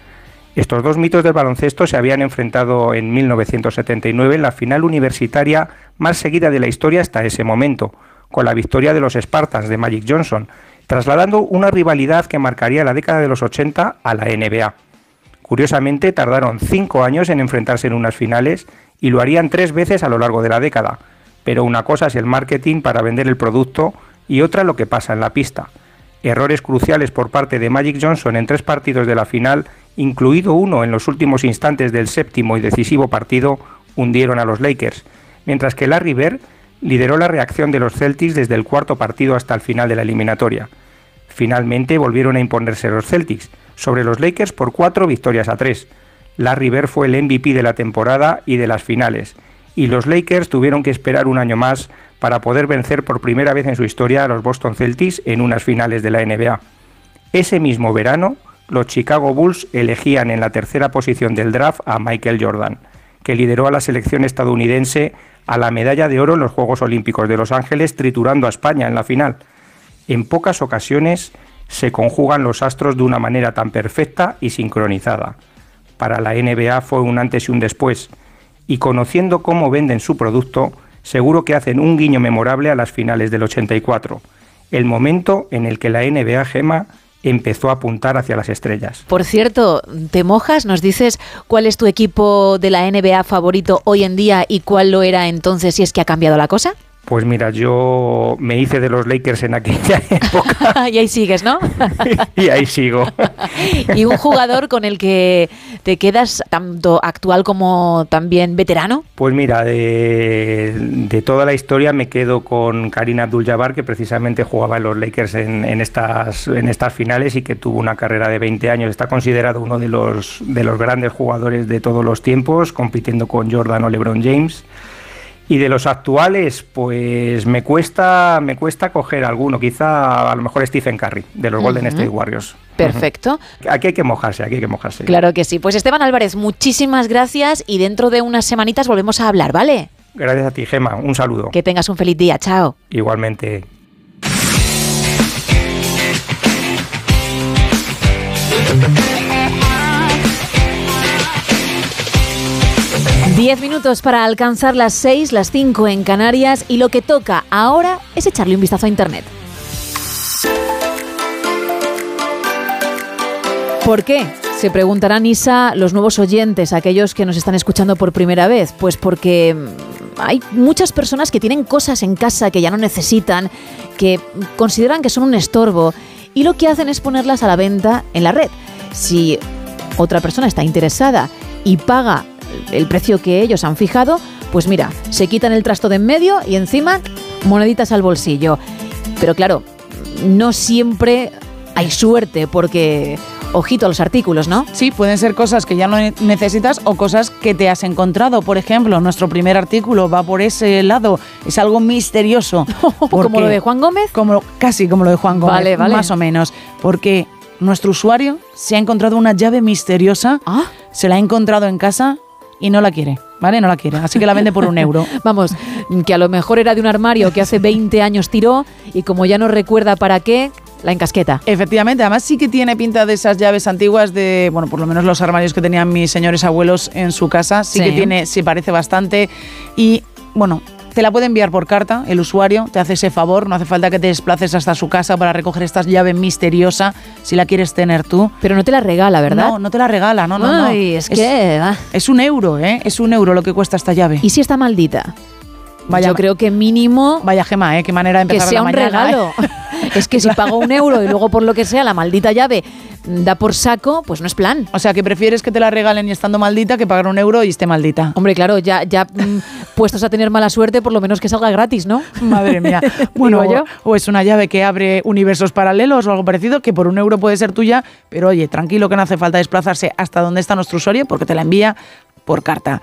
Estos dos mitos del baloncesto se habían enfrentado en 1979 en la final universitaria más seguida de la historia hasta ese momento, con la victoria de los Spartans de Magic Johnson, trasladando una rivalidad que marcaría la década de los 80 a la NBA. Curiosamente, tardaron cinco años en enfrentarse en unas finales y lo harían tres veces a lo largo de la década. Pero una cosa es el marketing para vender el producto y otra lo que pasa en la pista. Errores cruciales por parte de Magic Johnson en tres partidos de la final, incluido uno en los últimos instantes del séptimo y decisivo partido, hundieron a los Lakers, mientras que Larry Bird lideró la reacción de los Celtics desde el cuarto partido hasta el final de la eliminatoria. Finalmente volvieron a imponerse los Celtics, sobre los Lakers por cuatro victorias a tres. Larry Bird fue el MVP de la temporada y de las finales, y los Lakers tuvieron que esperar un año más para poder vencer por primera vez en su historia a los Boston Celtics en unas finales de la NBA. Ese mismo verano, los Chicago Bulls elegían en la tercera posición del draft a Michael Jordan, que lideró a la selección estadounidense a la medalla de oro en los Juegos Olímpicos de Los Ángeles, triturando a España en la final. En pocas ocasiones se conjugan los astros de una manera tan perfecta y sincronizada. Para la NBA fue un antes y un después, y conociendo cómo venden su producto, seguro que hacen un guiño memorable a las finales del 84, el momento en el que la NBA Gema empezó a apuntar hacia las estrellas. Por cierto, ¿te mojas? ¿Nos dices cuál es tu equipo de la NBA favorito hoy en día y cuál lo era entonces si es que ha cambiado la cosa? Pues mira, yo me hice de los Lakers en aquella época. y ahí sigues, ¿no? y ahí sigo. ¿Y un jugador con el que te quedas tanto actual como también veterano? Pues mira, de, toda la historia me quedo con Karim Abdul-Jabbar, que precisamente jugaba en los Lakers en, estas, en estas finales y que tuvo una carrera de 20 años. Está considerado uno de los, de los grandes jugadores de todos los tiempos, compitiendo con Jordan o LeBron James. Y de los actuales, pues me cuesta, me cuesta coger alguno, quizá a lo mejor Stephen Curry, de los Golden State Warriors. Perfecto. Aquí hay que mojarse, aquí hay que mojarse. Claro que sí. Pues Esteban Álvarez, muchísimas gracias y dentro de unas semanitas volvemos a hablar, ¿vale? Gracias a ti, Gema. Un saludo. Que tengas un feliz día. Chao. Igualmente. Diez minutos para alcanzar las seis, las cinco en Canarias y lo que toca ahora es echarle un vistazo a Internet. ¿Por qué? Se preguntarán, Isa, los nuevos oyentes, aquellos que nos están escuchando por primera vez. Pues porque mm, hay muchas personas que tienen cosas en casa que ya no necesitan, que consideran que son un estorbo y lo que hacen es ponerlas a la venta en la red. Si otra persona está interesada y paga el precio que ellos han fijado, pues mira, se quitan el trasto de en medio y encima moneditas al bolsillo. Pero claro, no siempre hay suerte porque ojito a los artículos, ¿no? Sí, pueden ser cosas que ya no necesitas o cosas que te has encontrado. Por ejemplo, nuestro primer artículo va por ese lado. Es algo misterioso. ¿Como lo de Juan Gómez? Como, casi como lo de Juan Gómez, vale, vale. más o menos. Porque nuestro usuario se ha encontrado una llave misteriosa, ¿Ah? se la ha encontrado en casa y no la quiere. ¿Vale? No la quiere. Así que la vende por un euro. Vamos, que a lo mejor era de un armario que hace 20 años tiró y como ya no recuerda para qué, la encasqueta. Efectivamente, además sí que tiene pinta de esas llaves antiguas de, bueno, por lo menos los armarios que tenían mis señores abuelos en su casa, sí, que tiene, se parece bastante y bueno, te la puede enviar por carta el usuario, te hace ese favor, no hace falta que te desplaces hasta su casa para recoger esta llave misteriosa si la quieres tener tú. Pero no te la regala, ¿verdad? No, no te la regala, no, no, Ay, no. es, que... Es un euro, ¿eh? Es un euro lo que cuesta esta llave. ¿Y si está maldita? Vaya, Yo creo que mínimo... Vaya gema, ¿eh? Qué manera de empezar Que sea la un mañana, regalo. ¿eh? Es que si pago un euro y luego por lo que sea la maldita llave da por saco, pues no es plan. O sea, que prefieres que te la regalen y estando maldita que pagar un euro y esté maldita. Hombre, claro, ya, ya mm, puestos a tener mala suerte, por lo menos que salga gratis, ¿no? Madre mía. Bueno, yo. o es una llave que abre universos paralelos o algo parecido, que por un euro puede ser tuya, pero oye, tranquilo que no hace falta desplazarse hasta donde está nuestro usuario porque te la envía por carta.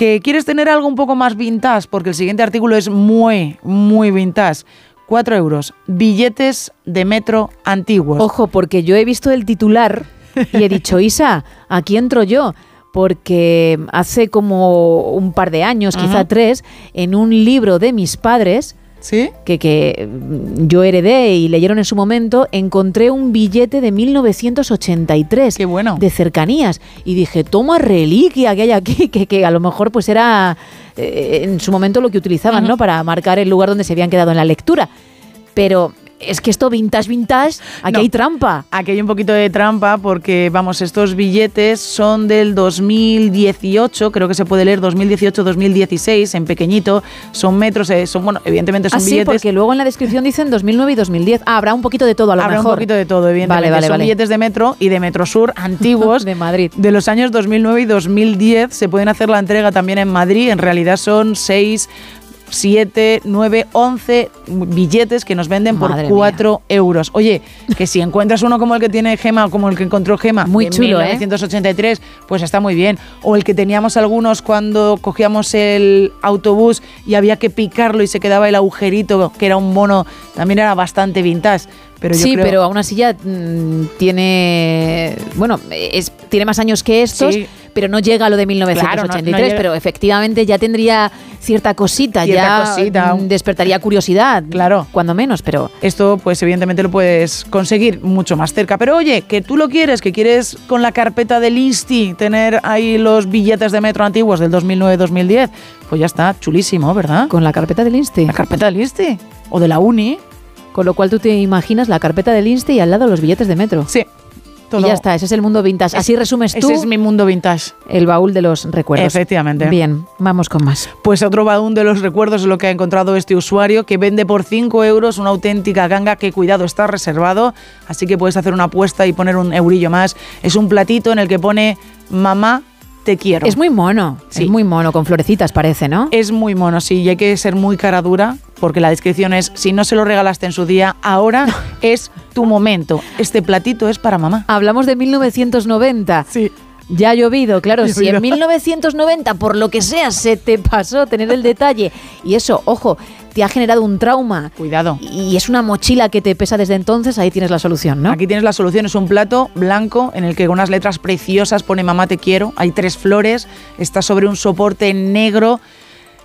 ¿Que quieres tener algo un poco más vintage? Porque el siguiente artículo es muy, muy vintage. 4 euros. Billetes de metro antiguos. Ojo, porque yo he visto el titular y he dicho, Isa, aquí entro yo. Porque hace como un par de años, quizá tres, en un libro de mis padres, ¿Sí? que, que mm, yo heredé y leyeron en su momento, encontré un billete de 1983 Qué bueno. de cercanías. Y dije, toma reliquia que hay aquí, que, que a lo mejor pues era eh, en su momento lo que utilizaban, ¿no? Para marcar el lugar donde se habían quedado en la lectura. Pero es que esto vintage, vintage, aquí No. hay trampa. Aquí hay un poquito de trampa porque, vamos, estos billetes son del 2018, creo que se puede leer 2018-2016, en pequeñito, son metros, eh, son, bueno, evidentemente son Ah, sí, billetes. porque luego en la descripción dicen 2009 y 2010. Ah, habrá un poquito de todo a lo Habrá mejor. un poquito de todo, evidentemente. Vale, vale, son vale. billetes de metro y de Metrosur antiguos de Madrid. de los años 2009 y 2010. Se pueden hacer la entrega también en Madrid. En realidad son 6, 7, 9, 11 billetes que nos venden Madre por 4 euros. Oye, que si encuentras uno como el que tiene Gema o como el que encontró Gema Muy de chulo, ¿eh? 1983, pues está muy bien. O el que teníamos algunos cuando cogíamos el autobús y había que picarlo y se quedaba el agujerito, que era un mono, también era bastante vintage. Pero yo sí, creo- pero aún así ya mm, tiene. Bueno, es, tiene más años que estos, Sí. Pero no llega a lo de Claro, no- no 1983. pero efectivamente ya tendría cierta cosita, Cierta ya cosita. despertaría curiosidad. Claro. Cuando menos, pero. Esto, pues evidentemente lo puedes conseguir mucho más cerca. Pero oye, que tú lo quieres, que quieres con la carpeta del Insti tener ahí los billetes de metro antiguos del 2009-2010, pues ya está, chulísimo, ¿verdad? Con la carpeta del Insti. La carpeta del Insti. O de la Uni. Con lo cual tú te imaginas la carpeta del Insti y al lado los billetes de metro. Sí. Y ya está, ese es el mundo vintage. Así resumes tú Ese es mi mundo vintage. el baúl de los recuerdos. Efectivamente. Bien, vamos con más. Pues otro baúl de los recuerdos es lo que ha encontrado este usuario que vende por 5 euros una auténtica ganga que cuidado está reservado, así que puedes hacer una apuesta y poner un eurillo más. Es un platito en el que pone mamá te quiero. Es muy mono, Sí. es muy mono, con florecitas parece, ¿no? Es muy mono, sí, y hay que ser muy cara dura porque la descripción es si no se lo regalaste en su día, ahora es tu momento. Este platito es para mamá. Hablamos de 1990. Sí. Ya ha llovido, claro. Si en Llovido. 1990, por lo que sea, se te pasó tener el detalle y eso, ojo, te ha generado un trauma. Cuidado. Y es una mochila que te pesa desde entonces, ahí tienes la solución, ¿no? Aquí tienes la solución, es un plato blanco en el que con unas letras preciosas pone mamá te quiero, hay tres flores, está sobre un soporte negro.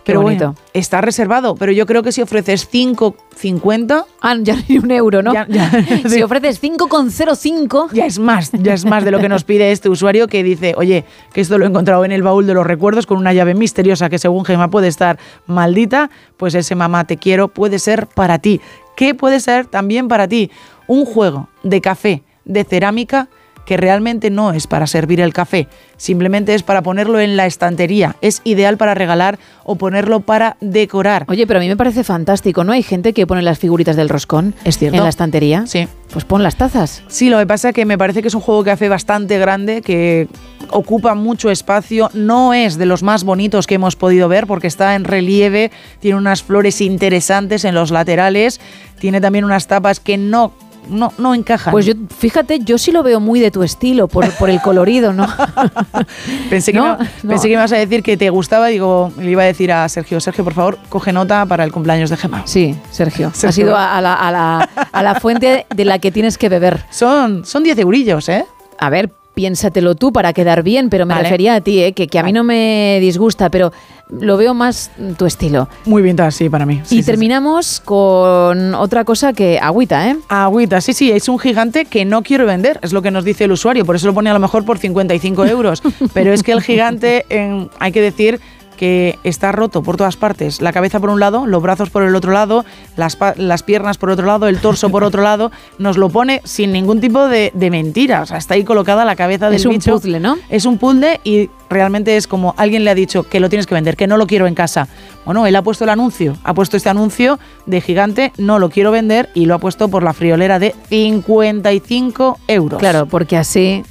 Pero bonito. bueno, está reservado, pero yo creo que si ofreces 5,50 Ah, ya ni un euro, ¿no? Ya- ya- si ofreces 5,05, ya es más, ya es más de lo que nos pide este usuario que dice, oye, que esto lo he encontrado en el baúl de los recuerdos con una llave misteriosa que según Gemma puede estar maldita, pues ese mamá te quiero puede ser para ti. ¿Qué puede ser también para ti? Un juego de café, de cerámica, que realmente no es para servir el café, simplemente es para ponerlo en la estantería. Es ideal para regalar o ponerlo para decorar. Oye, pero a mí me parece fantástico, ¿no? Hay gente que pone las figuritas del roscón Es cierto. en la estantería. Sí. Pues pon las tazas. Sí, lo que pasa es que me parece que es un juego de café bastante grande, que ocupa mucho espacio, no es de los más bonitos que hemos podido ver porque está en relieve, tiene unas flores interesantes en los laterales, tiene también unas tapas que no no, no encajan. Pues yo, fíjate, yo sí lo veo muy de tu estilo, por, por el colorido, ¿no? pensé, que pensé que ibas a decir que te gustaba, digo, le iba a decir a Sergio, Sergio, por favor, coge nota para el cumpleaños de Gemma. Sí, Sergio. Ha sido a, la, a, la, a la fuente de la que tienes que beber. Son, son 10 eurillos, ¿eh? A ver, piénsatelo tú para quedar bien, pero me refería a ti, ¿eh? que, que a mí no me disgusta, pero lo veo más tu estilo. Muy bien, sí, para mí. y terminamos con otra cosa que agüita, ¿eh? Agüita, sí, sí, es un gigante que no quiero vender, es lo que nos dice el usuario, por eso lo pone a lo mejor por 55 euros, pero es que el gigante, en, hay que decir que está roto por todas partes. La cabeza por un lado, los brazos por el otro lado, las, las piernas por otro lado, el torso por otro lado. Nos lo pone sin ningún tipo de, de mentira. O sea, está ahí colocada la cabeza del bicho. Es un puzzle, ¿no? Es un puzzle y realmente es como alguien le ha dicho que lo tienes que vender, que no lo quiero en casa. Bueno, él ha puesto el anuncio, ha puesto este anuncio de gigante, no lo quiero vender y lo ha puesto por la friolera de 55 euros. Claro, porque así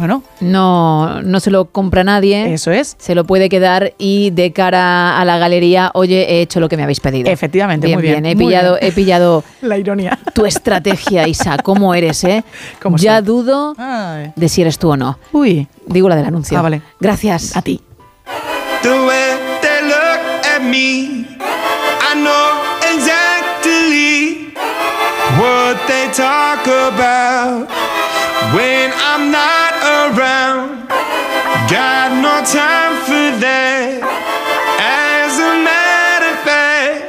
bueno, no, no se lo compra nadie. Eso es. Se lo puede quedar y de cara a la galería, oye, he hecho lo que me habéis pedido. Efectivamente, muy bien. He pillado, he pillado la ironía. Tu estrategia, Isa, cómo eres, ¿eh? ya dudo de si eres tú o no. Uy. Digo la del anuncio. Ah, vale. Gracias. A ti. what they talk about when I'm not around. Got no time for that. As a matter of fact,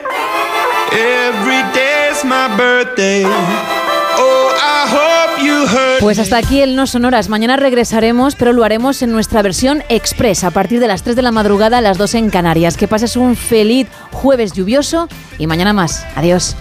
every day's my birthday. I hope you heard pues hasta aquí el No Sonoras. Mañana regresaremos, pero lo haremos en nuestra versión express a partir de las 3 de la madrugada a las 2 en Canarias. Que pases un feliz jueves lluvioso y mañana más. Adiós.